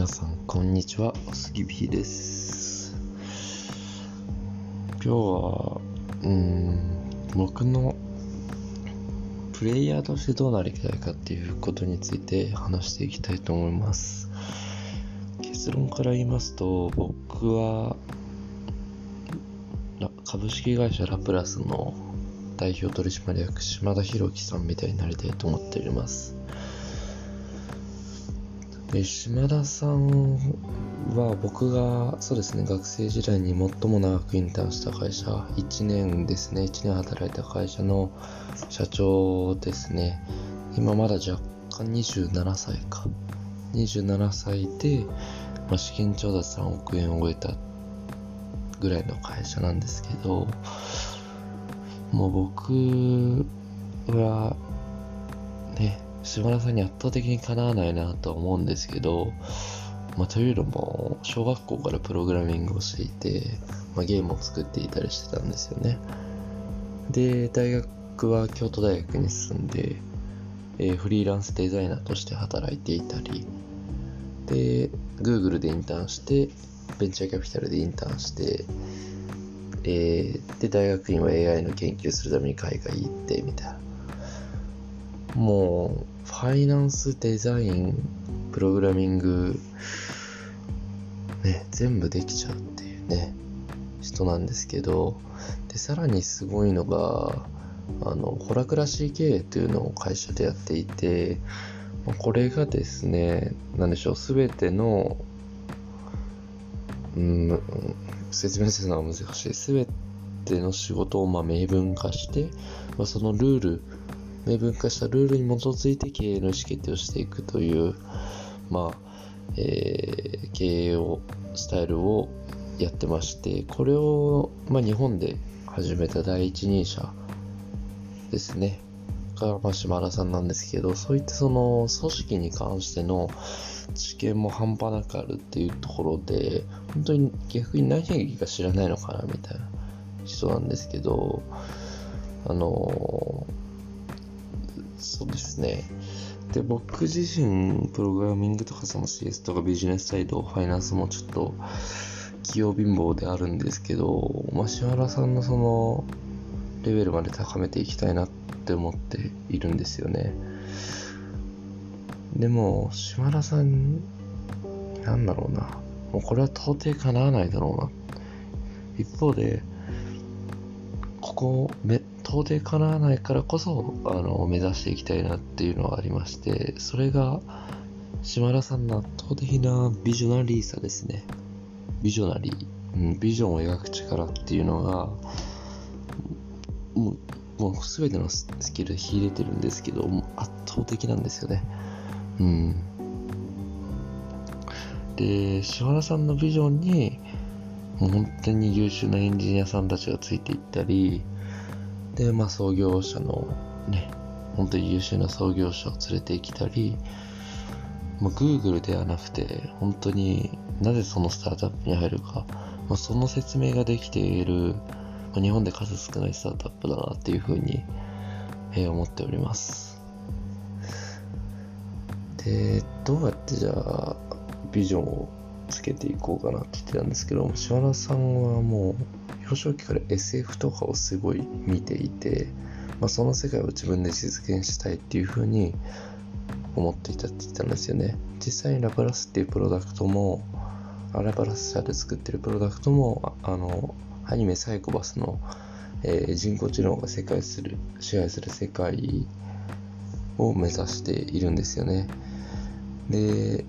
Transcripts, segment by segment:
皆さんこんにちは。おすぎびです。今日はうん僕のプレイヤーとしてどうなりたいかっていうことについて話していきたいと思います。結論から言いますと僕は株式会社ラプラスの代表取締役島田博樹さんみたいになりたいと思っております。で島田さんは僕がそうですね学生時代に最も長くインターンした会社1年ですね1年働いた会社の社長ですね。今まだ若干27歳か。27歳で、まあ、資金調達3億円を終えたぐらいの会社なんですけどもう僕はね島田さんに圧倒的にかなわないなと思うんですけど、まあ、というのも小学校からプログラミングをしていて、まあ、ゲームを作っていたりしてたんですよね。で大学は京都大学に進んで、えー、フリーランスデザイナーとして働いていたりで Google でインターンしてベンチャーキャピタルでインターンしてえー、で大学院は AI の研究するために海外行ってみたいな。もう、ファイナンス、デザイン、プログラミング、ね、全部できちゃうっていうね、人なんですけど、で、さらにすごいのが、あの、ホラクラシー経営というのを会社でやっていて、これがですね、なんでしょう、すべての、うん、説明するのは難しい。すべての仕事をまあ明文化して、まあ、そのルール、明文化したルールに基づいて経営の意思決定をしていくという、まあ、えー、経営を、スタイルをやってまして、これを、まあ、日本で始めた第一人者ですね。が、まあ、島田さんなんですけど、そういったその組織に関しての知見も半端なくあるっていうところで、本当に逆に何が知らないのかなみたいな人なんですけど、あのそうですね。で、僕自身、プログラミングとかその CS とかビジネスサイド、ファイナンスもちょっと、器用貧乏であるんですけど、まあ、島原さんのその、レベルまで高めていきたいなって思っているんですよね。でも、島原さん、なんだろうな。もうこれは到底叶わないだろうな。一方で、ここめ到底叶わないからこそあの目指していきたいなっていうのはありましてそれが島田さんの圧倒的なビジョナリーさですね。ビジョナリー、うん、ビジョンを描く力っていうのがもうもう全てのスキルで秀でてるんですけど圧倒的なんですよね。うん。で島田さんのビジョンにもう本当に優秀なエンジニアさんたちがついていったりで、まあ、創業者のね、本当に優秀な創業者を連れてきたり、まあ、Google ではなくて、本当になぜそのスタートアップに入るか、まあ、その説明ができている、まあ、日本で数少ないスタートアップだなっていうふうに、えー、思っております。で、どうやってじゃあ、ビジョンをつけていこうかなって言ってたんですけど、島田さんはもう、幼少期から SF とかをすごい見ていて、まあ、その世界を自分で実現したいっていうふうに思っていたって言ったんですよね。実際にラプラスっていうプロダクトもラプラス社で作ってるプロダクトもあのアニメサイコバスの、えー、人工知能が世界する支配する世界を目指しているんですよね。で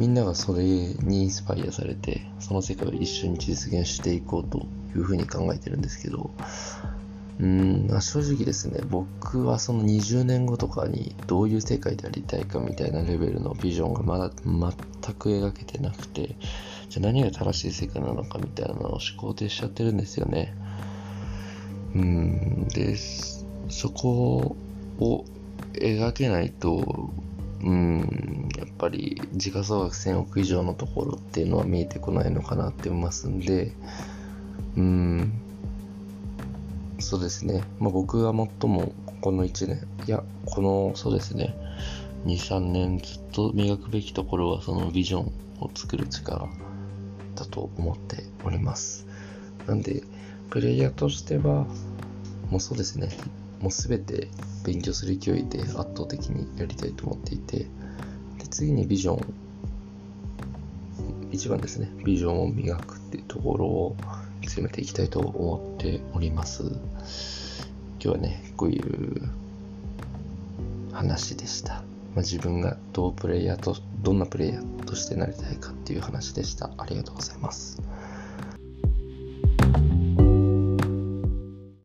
みんながそれにインスパイアされて、その世界を一緒に実現していこうというふうに考えてるんですけど、うん、正直ですね、僕はその20年後とかにどういう世界でありたいかみたいなレベルのビジョンがまだ全く描けてなくて、じゃあ何が正しい世界なのかみたいなのを思考停止しちゃってるんですよね。うん、で、そこを描けないと、うん、ぱり時価総額1000億以上のところっていうのは見えてこないのかなって思いますんで、うん、そうですね、まあ、僕が最もこの1年、いや、この、そうですね、2、3年ずっと磨くべきところはそのビジョンを作る力だと思っております。なんで、プレイヤーとしては、もうそうですね、もうすべて勉強する勢いで圧倒的にやりたいと思っていて、次にビジョン、一番ですね、ビジョンを磨くっていうところを強めていきたいと思っております。今日はね、こういう話でした。まあ、自分がどうプレイヤーと、どんなプレイヤーとしてなりたいかっていう話でした。ありがとうございます。